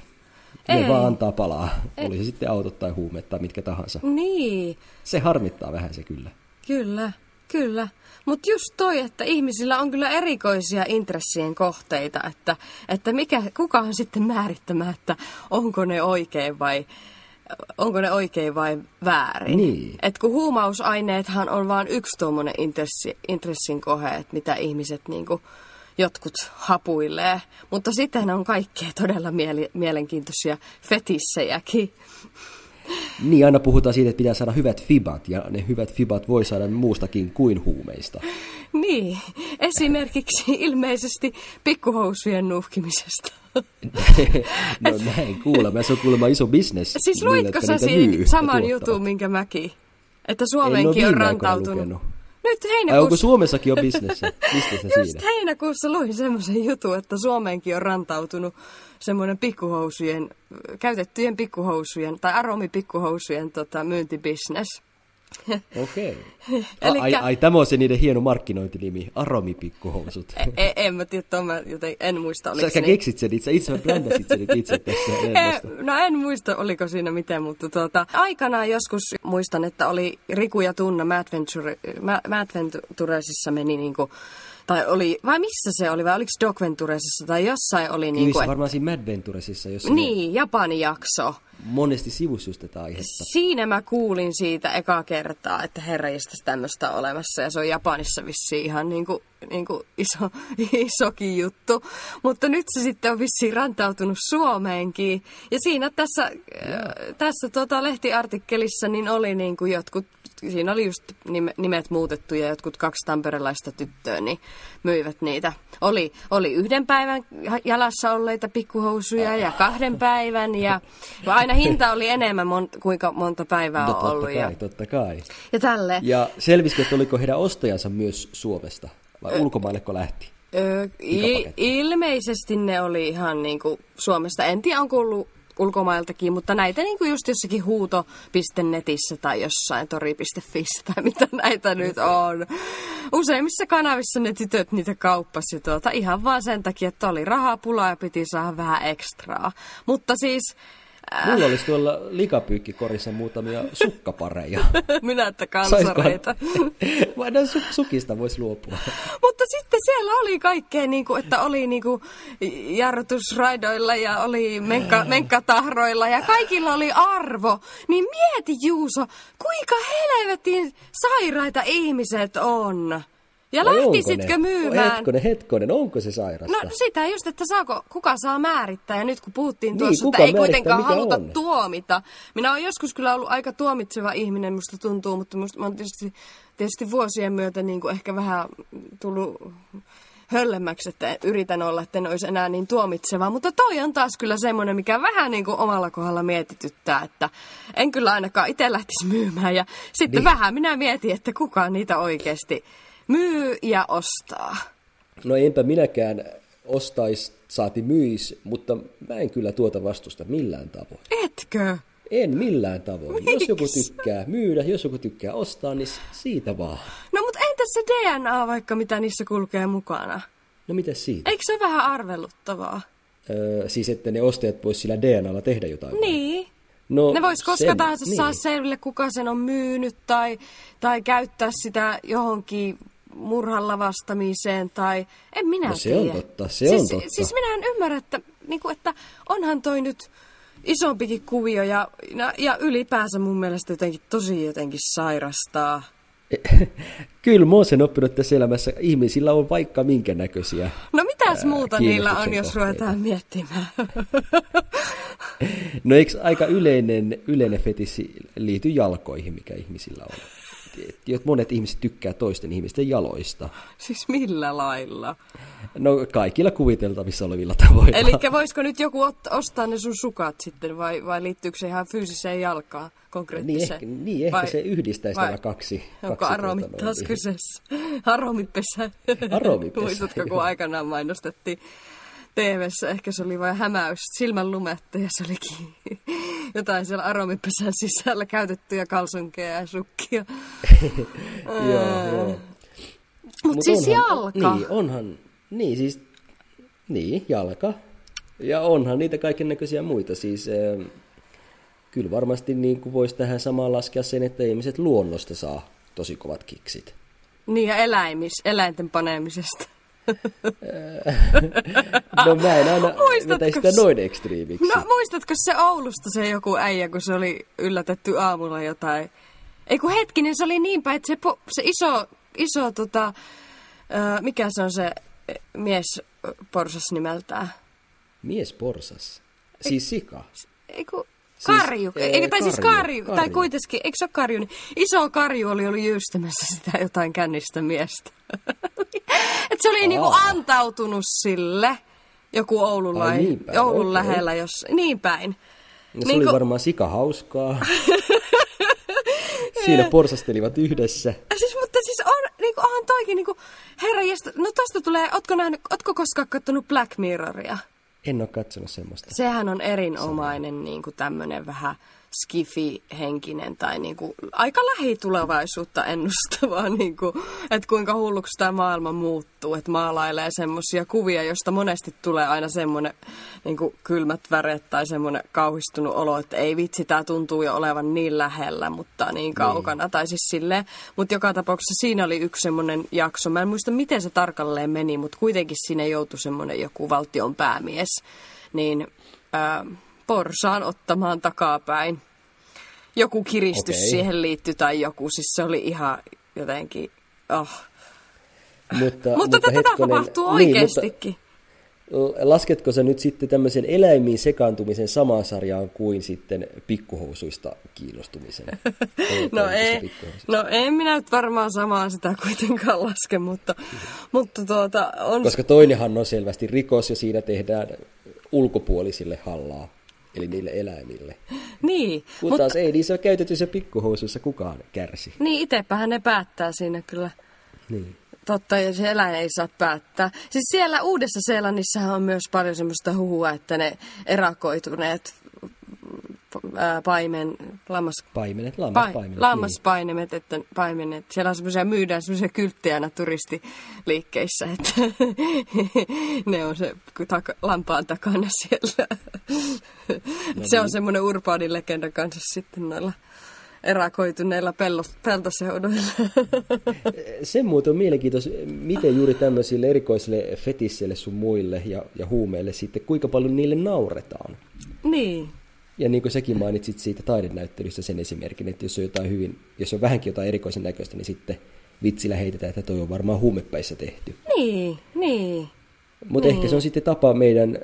Ne Ei. vaan antaa palaa, oli se sitten autot tai huumeet tai mitkä tahansa. niin. Se harmittaa vähän se kyllä. Kyllä, kyllä. Mutta just toi, että ihmisillä on kyllä erikoisia intressien kohteita, että, että mikä, kuka on sitten määrittämään, että onko ne oikein vai onko ne oikein vai väärin. Niin. Et kun huumausaineethan on vain yksi tuommoinen intressi, intressin kohe, että mitä ihmiset niinku, jotkut hapuilee. Mutta sitten on kaikkea todella mieli, mielenkiintoisia fetissejäkin. Niin aina puhutaan siitä, että pitää saada hyvät fibat, ja ne hyvät fibat voi saada muustakin kuin huumeista. Niin, esimerkiksi ilmeisesti pikkuhousujen nuhkimisesta. no näin kuulemma, se on kuulemma iso bisnes. Siis luitko sä siinä saman jutun, minkä mäkin? Että En Suomeenkin ole on rantautunut. lukenut. Nyt Ai onko heinäkuussa, Suomessakin jo bisnessä? Mistä se just siinä? heinäkuussa luin semmoisen jutun, että Suomeenkin on rantautunut semmoinen pikkuhousujen, käytettyjen pikkuhousujen tai aromipikkuhousujen tota, myyntibisnes. Okei. Elikkä- Ai, ai, tämä on se niiden hieno markkinointinimi, aromipikkuhousut. E- e- en mä tiedä, mä joten en muista, Sä oliko ehkä se keksit sen itse, itse bländasit sen itse tässä. En muista. no en muista, oliko siinä miten, mutta tuota, aikanaan joskus muistan, että oli Riku ja Tunna Madventure, Ma- Madventuresissa meni niinku, tai oli, vai missä se oli, vai oliko Doc Venturesissa, tai jossain oli Kyllä niinku, se et, varmaan siinä Mad Venturesissa, ne niin, Japani jakso. monesti sivusi just tätä aihetta. Siinä mä kuulin siitä eka kertaa, että herrajista tämmöistä olemassa ja se on Japanissa vissiin ihan niinku, niinku iso, isokin juttu. Mutta nyt se sitten on vissiin rantautunut Suomeenkin. Ja siinä tässä, äh, tässä tota lehtiartikkelissa niin oli niinku jotkut, siinä oli just nime- nimet muutettu ja jotkut kaksi tamperelaista tyttöä niin myivät niitä. Oli, oli yhden päivän jalassa olleita pikkuhousuja ja kahden päivän ja aina hinta oli enemmän, mon, kuinka monta päivää No on totta ollut. kai, Ja, totta kai. ja tälleen. Ja selvisikö, että oliko heidän ostajansa myös Suomesta? Vai ulkomailleko lähti? Ö, i, Pikapaketti. ilmeisesti ne oli ihan niinku Suomesta. En tiedä, onko ollut ulkomailtakin, mutta näitä niinku just jossakin huuto.netissä tai jossain tori.fissä tai mitä näitä nyt on. Useimmissa kanavissa ne tytöt niitä kauppasi tuota, ihan vaan sen takia, että oli rahapula ja piti saada vähän ekstraa. Mutta siis Mulla olisi tuolla likapyykkikorissa muutamia sukkapareja. Minä että kansareita. Voidaan su- sukista voisi luopua. Mutta sitten siellä oli kaikkea, niin kuin, että oli niin kuin, jarrutusraidoilla ja oli menkka, menkkatahroilla ja kaikilla oli arvo. Niin mieti Juuso, kuinka helvetin sairaita ihmiset on. Ja Vai lähtisitkö ne? myymään? Hetkonen, hetkonen, onko se sairasta? No sitä just, että saako, kuka saa määrittää. Ja nyt kun puhuttiin Niin, tuossa, kuka että ei kuitenkaan haluta on? tuomita. Minä olen joskus kyllä ollut aika tuomitseva ihminen, musta tuntuu, mutta musta, mä oon tietysti, tietysti vuosien myötä niin kuin ehkä vähän tullut höllemmäksi, että yritän olla, että en olisi enää niin tuomitseva. Mutta toi on taas kyllä semmoinen, mikä vähän niin kuin omalla kohdalla mietityttää, että en kyllä ainakaan itse lähtisi myymään. Ja sitten Niin. vähän minä mietin, että kuka niitä oikeasti myy ja ostaa. No enpä minäkään ostais, saati myis, mutta mä en kyllä tuota vastusta millään tavoin. Etkö? En millään tavoin. Jos joku tykkää myydä, jos joku tykkää ostaa, niin siitä vaan. No mutta entäs se DNA vaikka, mitä niissä kulkee mukana? No mitä siitä? Eikö se ole vähän arveluttavaa? Öö, siis että ne ostajat vois sillä DNAlla tehdä jotain. vai? Niin. No, Ne vois koska sen- tahansa niin. saa selville, kuka sen on myynyt tai, tai käyttää sitä johonkin murhan lavastamiseen tai en minä No se tiedä. on totta, se siis, on totta. Siis minä en ymmärrä, että, niin kuin, että onhan toi nyt isompikin kuvio ja, ja, ja ylipäänsä mun mielestä jotenkin tosi jotenkin sairastaa. Kyllä mä oon sen oppinut tässä elämässä. Ihmisillä on vaikka minkä näköisiä. No mitäs muuta niillä on, jos kohteita. ruvetaan miettimään? No eikö aika yleinen, yleinen fetissi liity jalkoihin, mikä ihmisillä on? Et Monet ihmiset tykkää toisten ihmisten jaloista. siis millä lailla? No kaikilla kuviteltavissa olevilla tavoilla. Eli voisiko nyt joku ot- ostaa ne sun sukat sitten vai, vai liittyykö se ihan fyysiseen jalkaan niin konkreettiseen? ehkä, niin ehkä Vai- se yhdistäisi vai- nämä kaksi. Onko kaksi aromit tuota taas noin. kyseessä? Aromipesä. Aromipesä, Muistatko, kun aikanaan mainostettiin tv ehkä se oli vain hämäys, silmän lumetta ja se olikin jotain siellä aromipesän sisällä käytettyjä kalsonkeja ja sukkia. joo, joo. Mutta Mut siis onhan- jalka. Niin, onhan, niin siis, niin, jalka. Ja onhan niitä kaiken näköisiä muita. Siis, äh, kyllä varmasti niin kuin voisi tähän samaan laskea sen, että ihmiset luonnosta saa tosi kovat kiksit. Niin ja eläimis, eläinten panemisesta. No mä en aina Muistatko sitä s- noin ekstriimiksi. No muistatko se Oulusta se joku äijä, kun se oli yllätetty aamulla jotain? Ei kun hetkinen, se oli niin päin, että se, po, se iso, iso tota, ö, mikä se on se ö, mies porsas nimeltään? Mies porsas. Siis sika. Ei kun Siis, karju, ee, Eikö, tai siis karju, karju, tai karju. kuitenkin, eikö se ole karju, niin iso karju oli ollut jyystämässä sitä jotain kännistä miestä. Et se oli niinku Aa. antautunut sille, joku Oulun, Ai lai, niin päin, Oulun okei. lähellä, jos, niin päin. No, se Niinku- oli varmaan sika hauskaa. Siinä porsastelivat yhdessä. Siis, mutta siis on, niinku, onhan toikin, niinku, herra jästä, no tosta tulee, otko nähnyt, otko koskaan katsonut Black Mirroria? En ole katsonut semmoista. Sehän on erinomainen niinku tämmönen vähän skifi-henkinen tai niinku, aika lähitulevaisuutta ennustava, niinku, että kuinka hulluksi tämä maailma muuttuu, että maalailee semmoisia kuvia, josta monesti tulee aina semmoinen niinku, kylmät väret tai semmoinen kauhistunut olo, että ei vitsi, tämä tuntuu jo olevan niin lähellä, mutta niin kaukana. Tai siis silleen, mutta joka tapauksessa siinä oli yksi semmoinen jakso, mä en muista miten se tarkalleen meni, mutta kuitenkin siinä joutui semmoinen joku valtion päämies, niin ää, porsaan ottamaan takapäin. Joku kiristys Okei. siihen liittyi tai joku, siis se oli ihan jotenkin, oh. Mutta, Mutta, tätä hetkonen- tapahtuu niin, oikeastikin. mutta lasketko sä nyt sitten tämmöisen eläimiin sekaantumisen samaan sarjaan kuin sitten pikkuhousuista kiinnostumisen? No ei, no en minä nyt varmaan samaan sitä kuitenkaan laske, mutta, mutta tuota, on... Koska toinenhan on selvästi rikos ja siinä tehdään ulkopuolisille hallaa, eli niille eläimille. Niin, Kun mutta taas ei niissä käytetyissä pikkuhousuissa kukaan kärsi. niin itsepähän ne päättää siinä kyllä. Niin. Totta, ja se eläin ei saa päättää. Siis siellä Uudessa Seelannissahan on myös paljon semmoista huhua, että ne erakoituneet ää, paimen, lammas, Paimenet, pai, lammaspaimenet. lammaspainemet, että paimenet. Siellä on semmoisia, myydään semmoisia kylttejä aina turistiliikkeissä, että ne on se taka, lampaan takana siellä. No se on niin. semmoinen urbaani legenda kanssa sitten noilla erakoituneilla pello, peltoseuduilla. Niin. Se muuten on mielenkiintoista, miten juuri tämmöisille erikoisille fetisseille sun muille ja, ja huumeille sitten, kuinka paljon niille nauretaan. niin, Ja niin kuin säkin mainitsit siitä taidenäyttelystä sen esimerkin, että jos on jotain hyvin, jos on vähänkin jotain erikoisen näköistä, niin sitten vitsillä heitetään, että toi on varmaan huumepäissä tehty. niin, niin. Mutta ehkä se on sitten tapa meidän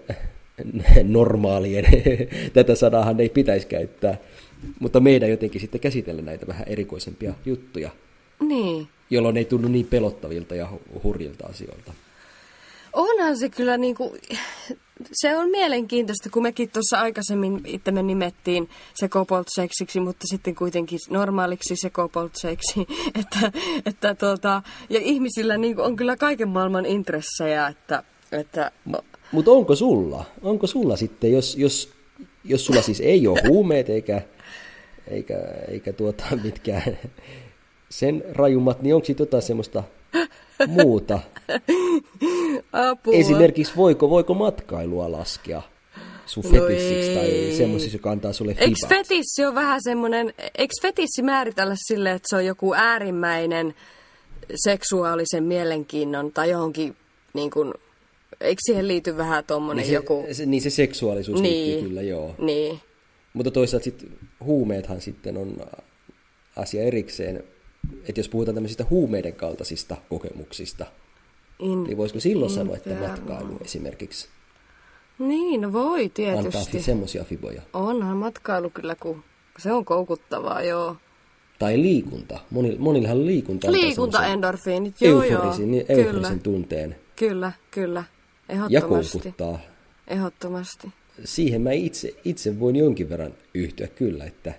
normaalien, tätä sanahan ei pitäisi käyttää, mutta meidän jotenkin sitten käsitellä näitä vähän erikoisempia juttuja, Niin. jolloin ei tunnu niin pelottavilta ja hu- hurjilta asioilta. Onhan se kyllä niinku, se on mielenkiintoista, kun mekin tuossa aikaisemmin itsemme nimettiin sekopoltseksiksi, mutta sitten kuitenkin normaaliksi sekopoltseiksi, että, että tuota, ja ihmisillä niinku on kyllä kaiken maailman intressejä, että, että Mutta onko sulla? Onko sulla sitten, jos, jos, jos sulla siis ei ole huumeet eikä, eikä, eikä tuota, mitkään sen rajummat, niin onko sitten jotain semmoista muuta? apua. Esimerkiksi voiko, voiko matkailua laskea sun No fetissiksi tai semmoisiksi, joka antaa sulle Eikö fibat? fetissi on vähän semmoinen, eikö fetissi määritellä sille, että se on joku äärimmäinen seksuaalisen mielenkiinnon tai johonkin, niin kuin, eikö siihen liity vähän tuommoinen niin, se, joku... se, niin se seksuaalisuus Niin. liittyy kyllä, joo. Niin, Mutta toisaalta sitten huumeethan sitten on asia erikseen, että jos puhutaan tämmöisistä huumeiden kaltaisista kokemuksista, in, niin voisiko silloin sanoa, että matkailu esimerkiksi niin no voi antaa tietysti. semmoisia fiboja? Onhan matkailu kyllä, kun se on koukuttavaa, joo. Tai liikunta. Monil, monillahan liikunta antaa semmoisen Liikuntaendorfiinit, joo joo. euforisen, niin Kyllä, tunteen kyllä, kyllä. ja Ehdottomasti. koukuttaa. Ehdottomasti. Siihen mä itse, itse voin jonkin verran yhtyä kyllä, että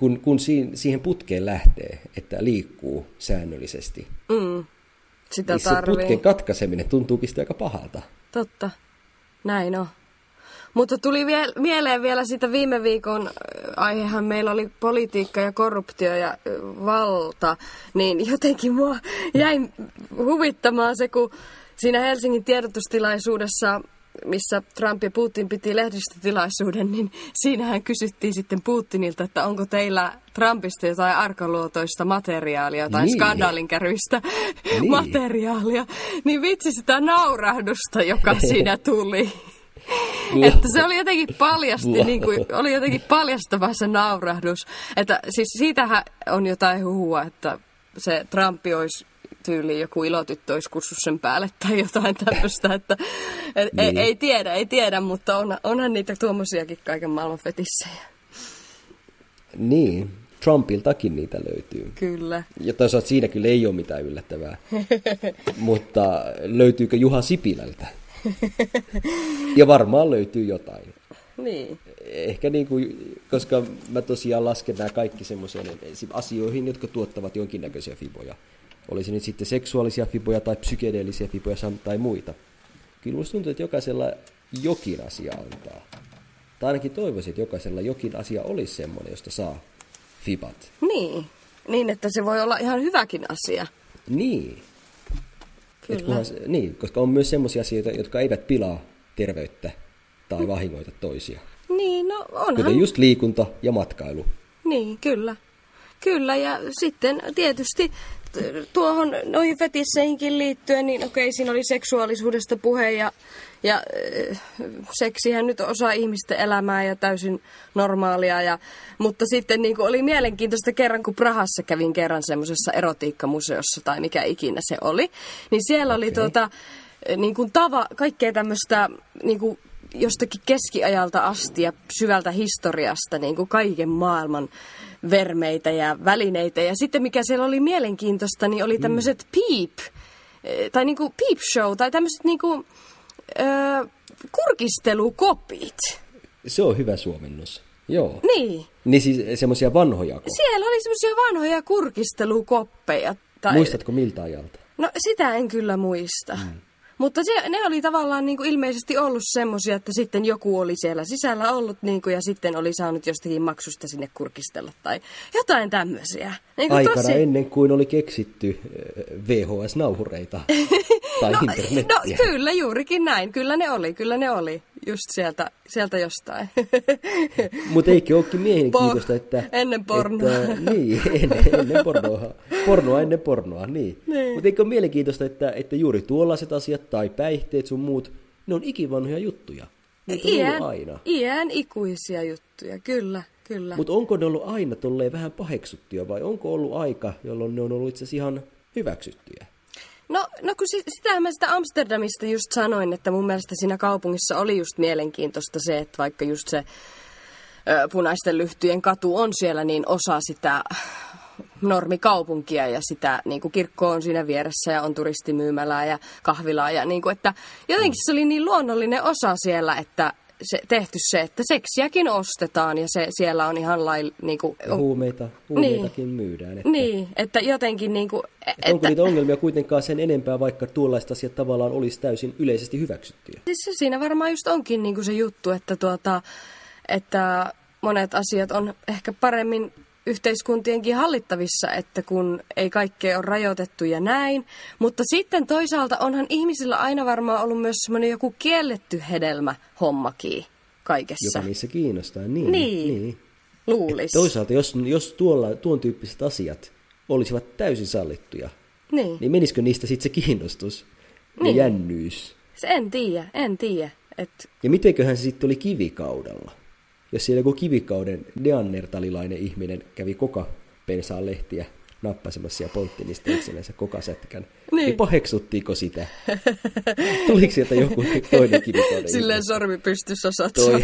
kun, kun siihen, putkeen lähtee, että liikkuu säännöllisesti, Mm. Sitä niin se putken katkaiseminen tuntuu sitten aika pahalta. Totta. Näin on. Mutta tuli vie- mieleen vielä sitä viime viikon ö, aihehan meillä oli politiikka ja korruptio ja ö, valta, niin jotenkin mua jäi huvittamaan se, kun siinä Helsingin tiedotustilaisuudessa, missä Trump ja Putin piti lehdistötilaisuuden, niin siinähän kysyttiin sitten Putinilta, että onko teillä Trumpista jotain arkaluotoista materiaalia, jotain Niin. skandaalinkäryistä Niin. materiaalia. Niin vitsi sitä naurahdusta, joka siinä tuli. Että se oli jotenkin paljasti, niin kuin, oli jotenkin paljastava se naurahdus. Että siis siitähän on jotain huhua, että se Trumpi olisi tyyli joku ilotyttö olisi kussus sen päälle tai jotain tämmöistä, että et, Niin. ei, ei, tiedä, ei tiedä, mutta on, onhan niitä tuommoisiakin kaiken maailman fetissejä. Niin, Trumpiltakin niitä löytyy. Kyllä. Ja toisaalta siinä kyllä ei ole mitään yllättävää. Mutta löytyykö Juha Sipilältä? Ja varmaan löytyy jotain. Niin. Ehkä niin kuin, koska mä tosiaan lasken nämä kaikki semmoiseen asioihin, jotka tuottavat jonkinnäköisiä fiboja. Olisi nyt sitten seksuaalisia fiboja tai psykedeellisiä fiboja tai muita. Kyllä musta tuntuu, että jokaisella jokin asia antaa. Tai ainakin toivoisin, että jokaisella jokin asia olisi semmoinen, josta saa fibat. Niin. Niin, että se voi olla ihan hyväkin asia. Niin. Kyllä. kunhan niin, koska on myös semmoisia asioita, jotka eivät pilaa terveyttä tai vahingoita toisia. Niin, no onhan. Kuten just liikunta ja matkailu. Niin, kyllä. Kyllä, ja sitten tietysti tuohon noihin fetisseihinkin liittyen, niin okei, siinä oli seksuaalisuudesta puhe ja, ja äh, seksihän nyt osa ihmisten elämää ja täysin normaalia. Ja, mutta sitten niin kuin oli mielenkiintoista kerran, kun Prahassa kävin kerran semmoisessa erotiikkamuseossa tai mikä ikinä se oli, niin siellä oli Okei. tuota, niin kuin tava, kaikkea tämmöistä niin kuin jostakin keskiajalta asti ja syvältä historiasta niin kuin kaiken maailman vermeitä ja välineitä. Ja sitten mikä siellä oli mielenkiintoista, niin oli tämmöiset peep, eh, tai niin kuin peep show, tai tämmöiset niin kuin, ö, kurkistelukopit. Se on hyvä suomennos. Joo. Niin, Niin siis semmoisia vanhoja. ko- siellä oli semmoisia vanhoja kurkistelukoppeja. Tai, Muistatko miltä ajalta? No sitä en kyllä muista. Mm. Mutta se, ne oli tavallaan niin kuin ilmeisesti ollut semmoisia, että sitten joku oli siellä sisällä ollut niin kuin, ja sitten oli saanut jostakin maksusta sinne kurkistella tai jotain tämmöisiä. Niin Aikana tosi... ennen kuin oli keksitty VHS-nauhureita tai no, internettiä. No kyllä, juurikin näin. Kyllä ne oli, kyllä ne oli. Just sieltä, sieltä jostain. Mutta eikö olekin mielenkiintoista, että... Ennen pornoa. Että, niin, ennen, ennen pornoa. Pornoa ennen pornoa, niin. niin. Mutta eikö ole mielenkiintoista, että, että juuri tuollaiset asiat tai päihteet sun muut, ne on ikivanhoja juttuja. Niitä on iän, aina. Iän ikuisia juttuja, kyllä, kyllä. Mutta onko ne ollut aina tolleen vähän paheksuttuja vai onko ollut aika, jolloin ne on ollut itse asiassa ihan hyväksyttyjä? No, no kun sitä mä sitä Amsterdamista just sanoin, että mun mielestä siinä kaupungissa oli just mielenkiintoista se, että vaikka just se ö, punaisten lyhtyjen katu on siellä, niin osa sitä normikaupunkia ja sitä niin kuin kirkko on siinä vieressä ja on turistimyymälää ja kahvilaa ja niin kuin, että jotenkin se oli niin luonnollinen osa siellä, että se, tehty se, että seksiäkin ostetaan ja se siellä on ihan lailla... Niin kuin, ja huumeita, huumeitakin niin, myydään. Että, niin, että jotenkin niin kuin... Että, että onko niitä ongelmia kuitenkaan sen enempää, vaikka tuollaista asiat tavallaan olisi täysin yleisesti hyväksyttyjä? Siis se siinä varmaan just onkin niin kuin se juttu, että, tuota, että monet asiat on ehkä paremmin yhteiskuntienkin hallittavissa, että kun ei kaikkea ole rajoitettu ja näin. Mutta sitten toisaalta onhan ihmisillä aina varmaan ollut myös semmoinen joku kielletty hedelmä hommakin kaikessa. Joka niissä kiinnostaa, niin. Niin, niin. luulisi. Toisaalta, jos, jos tuolla, tuon tyyppiset asiat olisivat täysin sallittuja, niin, niin menisikö niistä sitten se kiinnostus niin. ja jännyys? Se en tiedä, en tiedä. Et... Ja mitenköhän se sitten oli kivikaudella? Jos siellä joku kivikauden neandertalilainen ihminen kävi koka pensaan lehtiä nappasemassa ja poltti niistä itsellensä kokasätkän, niin. niin paheksuttiinko sitä? Tuliko sieltä joku toinen kivikauden Silleen ihminen? sormi pystyssä toi,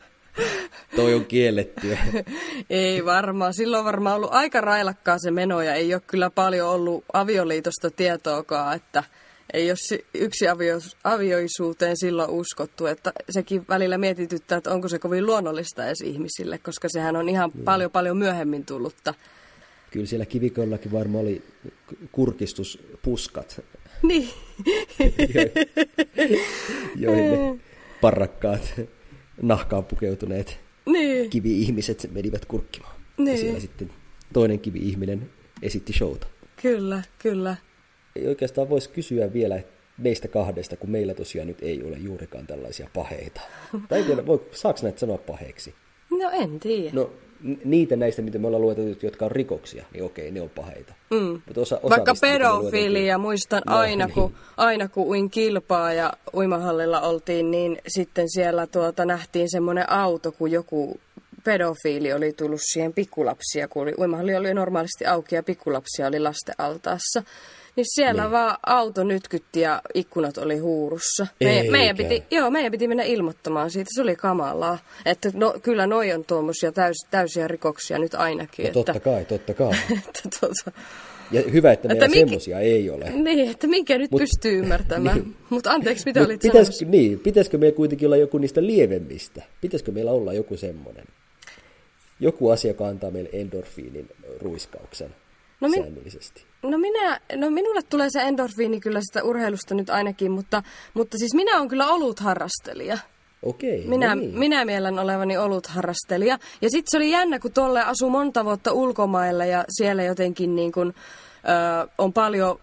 toi on kiellettyä. ei varmaan. Silloin on varmaan ollut aika railakkaa se meno ja ei ole kyllä paljon ollut avioliitosta tietoakaan, että – ei ole yksi avio, avioisuuteen silloin uskottu, että sekin välillä mietityttää, että onko se kovin luonnollista edes ihmisille, koska sehän on ihan mm. paljon paljon myöhemmin tullutta. Kyllä siellä kivikollakin varmaan oli kurkistuspuskat. Niin. joihin ne parrakkaat nahkaan pukeutuneet niin. kivi-ihmiset menivät kurkkimaan. Niin. Ja siellä sitten toinen kivi-ihminen esitti showta. Kyllä, kyllä ei oikeastaan voisi kysyä vielä meistä kahdesta, kun meillä tosiaan nyt ei ole juurikaan tällaisia paheita. Tai tiedä, voi, saako näitä sanoa paheiksi? No en tiedä. No niitä näistä, mitä me ollaan lueteltu, jotka on rikoksia, niin okei, ne on paheita. Mm. Mutta osa, osa Vaikka pedofilia, muistan no, aina, niin. kun, aina kun uin kilpaa ja uimahallilla oltiin, niin sitten siellä tuota, nähtiin semmoinen auto, kun joku pedofiili oli tullut siihen pikkulapsia, kun oli, uimahalli oli normaalisti auki ja pikkulapsia oli lasten altaassa. Niin siellä niin. vaan auto nytkytti ja ikkunat oli huurussa. Me, meidän, piti, joo, meidän piti mennä ilmoittamaan siitä. Se oli kamalaa. Että no, kyllä noi on tuommoisia täys, täysiä rikoksia nyt ainakin. No, totta kai, totta kai. että, tuota, ja hyvä, että meillä minkä, semmoisia ei ole. Niin, että minkä nyt Mut, pystyy ymmärtämään. Niin. Mutta anteeksi, mitä Mut olit pitäisikö, Niin, pitäisikö meillä kuitenkin olla joku niistä lievemmistä? Pitäisikö meillä olla joku semmoinen? Joku asia, joka antaa meille endorfiinin ruiskauksen no, min, säännöllisesti. No, minä, no minulle tulee se endorfiini kyllä sitä urheilusta nyt ainakin, mutta, mutta siis minä olen kyllä ollut harrastelija. Okei, no minä, niin. minä mielen olevani ollut harrastelija. Ja sitten se oli jännä, kun tuolle asui monta vuotta ulkomailla ja siellä jotenkin niin kun, ö, on paljon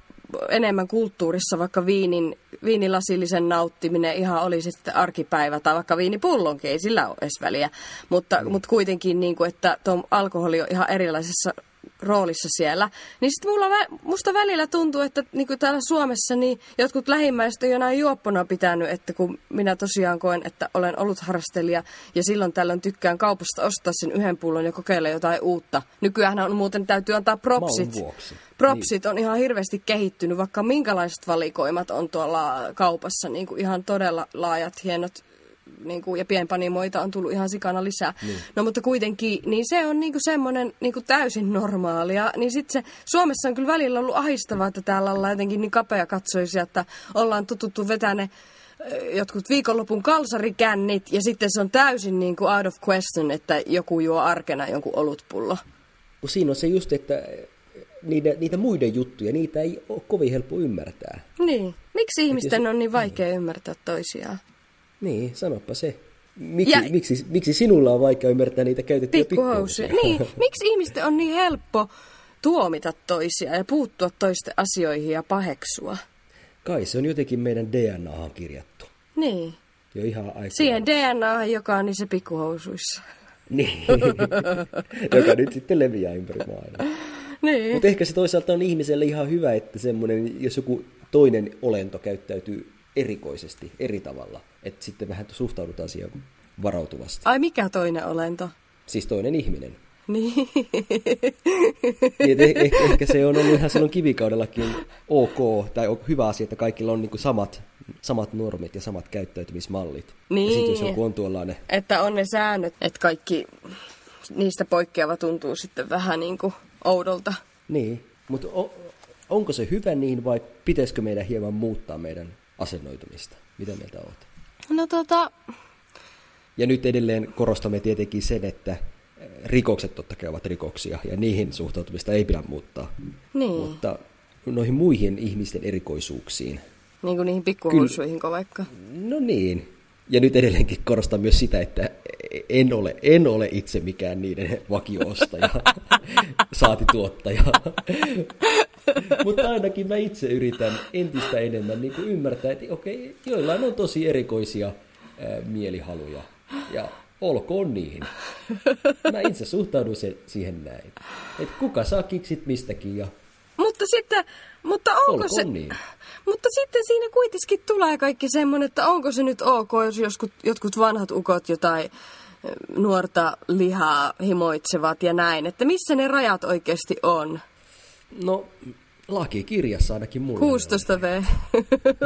enemmän kulttuurissa, vaikka viinin, viinilasillisen nauttiminen ihan oli sitten arkipäivä tai vaikka viinipullonkin, ei sillä ole edes väliä. Mutta, mm. mutta kuitenkin, niin kuin, että tuo alkoholi on ihan erilaisessa roolissa siellä. Niin sitten mulla, musta välillä tuntuu, että niin kuin täällä Suomessa niin jotkut lähimmäiset on jonain juoppona pitänyt, että kun minä tosiaan koen, että olen ollut harrastelija ja silloin tällöin tykkään kaupasta ostaa sen yhden pullon ja kokeilla jotain uutta. Nykyään on muuten täytyy antaa propsit. Propsit niin. on ihan hirveästi kehittynyt, vaikka minkälaiset valikoimat on tuolla kaupassa, niin kuin ihan todella laajat, hienot niin kuin, ja pienpanimoita on tullut ihan sikana lisää. Niin. No mutta kuitenkin, niin se on niin kuin semmoinen niin kuin täysin normaalia. Niin sitten se, Suomessa on kyllä välillä ollut ahistavaa, että täällä ollaan jotenkin niin kapea katsoisia, että ollaan tututtu vetää ne jotkut viikonlopun kalsarikännit ja sitten se on täysin niin kuin out of question, että joku juo arkena jonkun olutpullo. Siinä on se just, että niitä, niitä muiden juttuja, niitä ei ole kovin helppo ymmärtää. Niin. Miksi ihmisten on niin vaikea ymmärtää toisiaan? Niin, sanoppa se. Miksi, Ja- miksi, miksi sinulla on vaikea ymmärtää niitä käytettyjä Pikkuhousuja. Niin, miksi ihmisten on niin helppo tuomita toisia ja puuttua toisten asioihin ja paheksua? Kai se on jotenkin meidän DNAhan kirjattu. Niin. Jo ihan aika. Siihen DNA, joka on niissä pikkuhousuissa. Niin. Joka nyt sitten leviää ympäri maailmaa. Niin. Mutta ehkä se toisaalta on ihmiselle ihan hyvä, että semmoinen, jos joku toinen olento käyttäytyy erikoisesti, eri tavalla, että sitten vähän suhtaudutaan siihen varautuvasti. Ai mikä toinen olento? Siis toinen ihminen. Niin. Niin, et eh- ehkä, ehkä se on ollut ihan silloin kivikaudellakin ok, tai on hyvä asia, että kaikilla on niinku samat, samat normit ja samat käyttäytymismallit. Ja sitten jos Niin. joku on tuollainen, Että on ne säännöt, että kaikki niistä poikkeava tuntuu sitten vähän niin kuin oudolta. niin, mutta on, onko se hyvä niin vai pitäisikö meidän hieman muuttaa meidän asennoitumista? Mitä mieltä olet? No tota, Ja nyt edelleen korostamme tietenkin sen, että eh, rikokset totta kai ovat rikoksia ja niihin suhtautumista ei pidä muuttaa. niin, Mutta noihin muihin ihmisten erikoisuuksiin, niin kuin niihin pikkuhousuihin vaikka. no niin. Ja nyt edelleenkin korostan myös sitä, että en ole, en ole itse mikään niiden vakioostaja, saati tuottaja. Mutta ainakin mä itse yritän entistä enemmän niin kuin ymmärtää, että okei, joillain on tosi erikoisia ää, mielihaluja. Ja olkoon niihin. Mä itse suhtaudun se, siihen näin. Että kuka saa kiksit mistäkin ja Mutta sitten, mutta onko olkoon se... niin. Mutta sitten siinä kuitenkin tulee kaikki semmoinen, että onko se nyt ok, jos jotkut, jotkut vanhat ukot jotain nuorta lihaa himoitsevat ja näin, että missä ne rajat oikeasti on? No, lakikirjassa ainakin on. 16 V,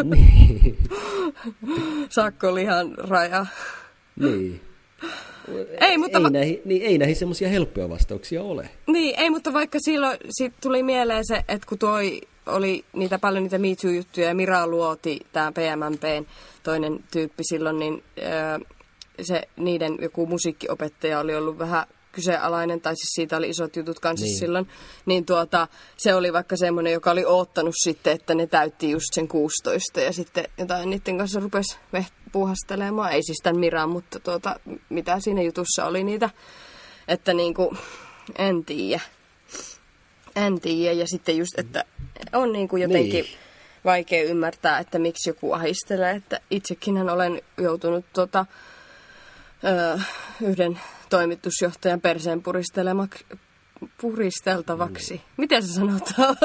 Niin. sakkolihan raja. niin. Ei, mutta ei, va- näihin, niin, ei näihin semmoisia helppoja vastauksia ole. Niin, ei, mutta vaikka silloin sit tuli mieleen se, että kun toi oli niitä paljon niitä Me Too-juttuja ja Mira Luoti, tämä PMMPn toinen tyyppi silloin, niin öö, se niiden joku musiikkiopettaja oli ollut vähän kyseenalainen, tai siis siitä oli isot jutut kanssa Niin. silloin, niin tuota, se oli vaikka semmoinen, joka oli oottanut sitten, että ne täytti just sen 16 ja sitten jotain niiden kanssa rupesi puuhastelemaan, ei siis tämän Miran, mutta tuota, mitä siinä jutussa oli niitä, että niinku, en tiedä. En tiedä. Ja sitten just, että on niinku jotenkin Niin. vaikea ymmärtää, että miksi joku ahistelee. Että itsekinhän olen joutunut tota, ö, yhden toimitusjohtajan perseen puristeltavaksi. Niin. Miten se sanotaan?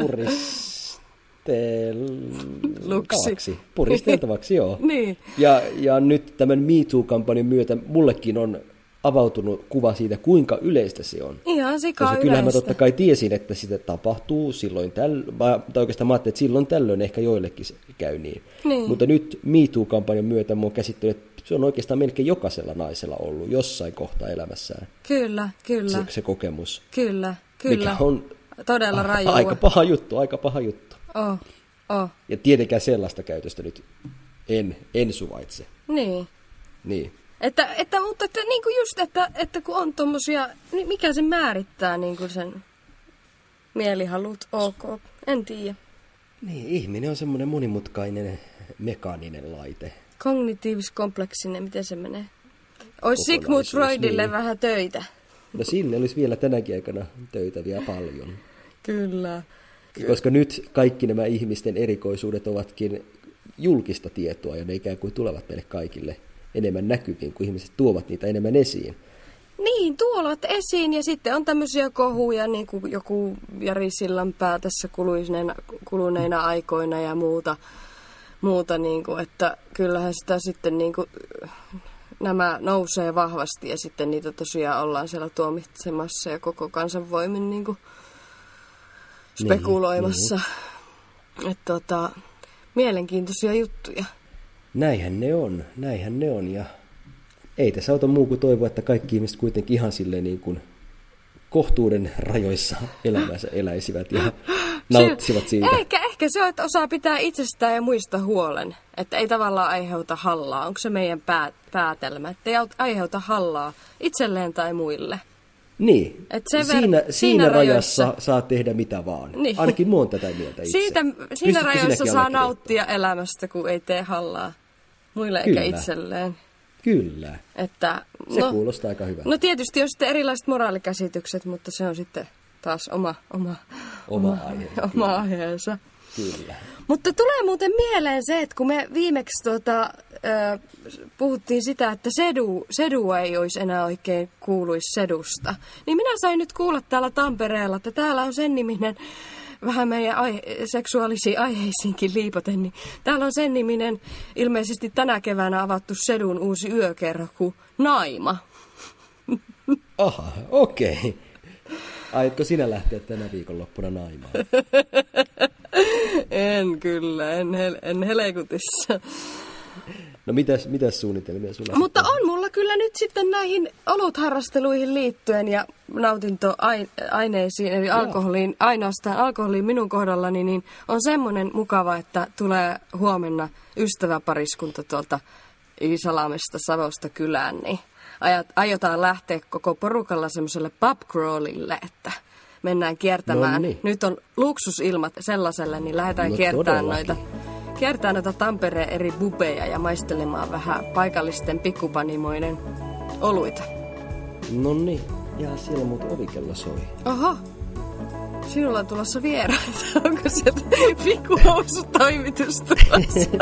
Puristeltavaksi. Puristeltavaksi, joo. niin. Ja, ja nyt tämän MeToo-kampanjan myötä mullekin on avautunut kuva siitä, kuinka yleistä se on. Ihan sikaa Koska kyllähän mä totta kai tiesin, että sitä tapahtuu silloin tällöin, tai oikeastaan mä ajattelin, että silloin tällöin ehkä joillekin se käy niin. Niin. Mutta nyt MeToo-kampanjan myötä mun käsittely, että se on oikeastaan melkein jokaisella naisella ollut jossain kohtaa elämässään Kyllä, kyllä, se, se kokemus. kyllä, kyllä. Mikä on Todella rajua. aika paha juttu, aika paha juttu. Oh, oh. Ja tietenkään sellaista käytöstä nyt en, en suvaitse. Niin. Niin. Että, että, mutta että, niin kuin just, että, että kun on tommosia, niin mikä se määrittää niin kuin sen mielihalut, ok, en tiedä. Niin, ihminen on semmoinen monimutkainen mekaaninen laite. Kognitiivis-kompleksinen, miten se menee? Olisi Sigmund Freudille niin. vähän töitä. No sille olisi vielä tänäkin aikana töitä vielä paljon. Kyllä. Koska nyt kaikki nämä ihmisten erikoisuudet ovatkin julkista tietoa ja ne ikään kuin tulevat meille kaikille enemmän näkyviin, kun ihmiset tuovat niitä enemmän esiin. Niin, tuolat esiin ja sitten on tämmöisiä kohuja, niin kuin joku Jari Sillanpää tässä kuluneina, kuluneina aikoina ja muuta, muuta niin kuin, että kyllähän sitä sitten niin kuin, nämä nousee vahvasti ja sitten niitä tosiaan ollaan siellä tuomitsemassa ja koko kansan voimin niin kuin spekuloimassa. Niin, että tota, mielenkiintoisia juttuja. Näinhän ne on, näinhän ne on ja ei tässä auta muu kuin toivoa, että kaikki ihmiset kuitenkin ihan silleen niin kuin kohtuuden rajoissa elämänsä eläisivät ja nauttisivat siitä. Ehkä, ehkä se on, että osaa pitää itsestään ja muista huolen. Että ei tavallaan aiheuta hallaa. Onko se meidän pää, päätelmä? Että ei aiheuta hallaa itselleen tai muille. Niin, Et sen ver- siinä, siinä siinä rajassa rajoissa- saa tehdä mitä vaan. Niin. Ainakin muun tätä mieltä itse. Siitä, siinä Pystytkö rajoissa sinäkin saa nauttia elämästä, kun ei tee hallaa muille eikä Kyllä. itselleen. Kyllä, Että, se no, kuulostaa aika hyvältä. no tietysti on sitten erilaiset moraalikäsitykset, mutta se on sitten taas oma, oma, Oma aihe, oma aiheensa. Kyllä. Mutta tulee muuten mieleen se, että kun me viimeksi tuota, ö, puhuttiin sitä, että sedu, sedua ei olisi enää oikein kuuluisi sedusta, niin minä sain nyt kuulla täällä Tampereella, että täällä on sen niminen, vähän meidän ai- seksuaalisiin aiheisiinkin liipoten, niin täällä on sen niminen ilmeisesti tänä keväänä avattu sedun uusi yökerho Naima. Aha, okei. Aiotko sinä lähteä tänä viikonloppuna naimaan? En kyllä, en, hel- en helekutissa. No mitäs, mitäs suunnitelmia sulla Mutta on mulla kyllä nyt sitten näihin olutharrasteluihin liittyen ja nautintoaineisiin, eli alkoholiin, ainoastaan alkoholiin minun kohdallani, niin on semmoinen mukava, että tulee huomenna ystäväpariskunta tuolta Iisalamesta Savosta kylään, niin ajat, aiotaan lähteä koko porukalla semmoiselle pubcrawlille, että mennään kiertämään. No niin. Nyt on luksusilmat sellaiselle, niin lähdetään No kiertämään todellakin. noita kiertää noita Tampereen eri bubeja ja maistelemaan vähän paikallisten pikkupanimoiden oluita. No niin, ja siellä muuten ovikello soi. Oho, sinulla on tulossa vieraita. Onko sieltä pikkuhousutoimitus tulossa?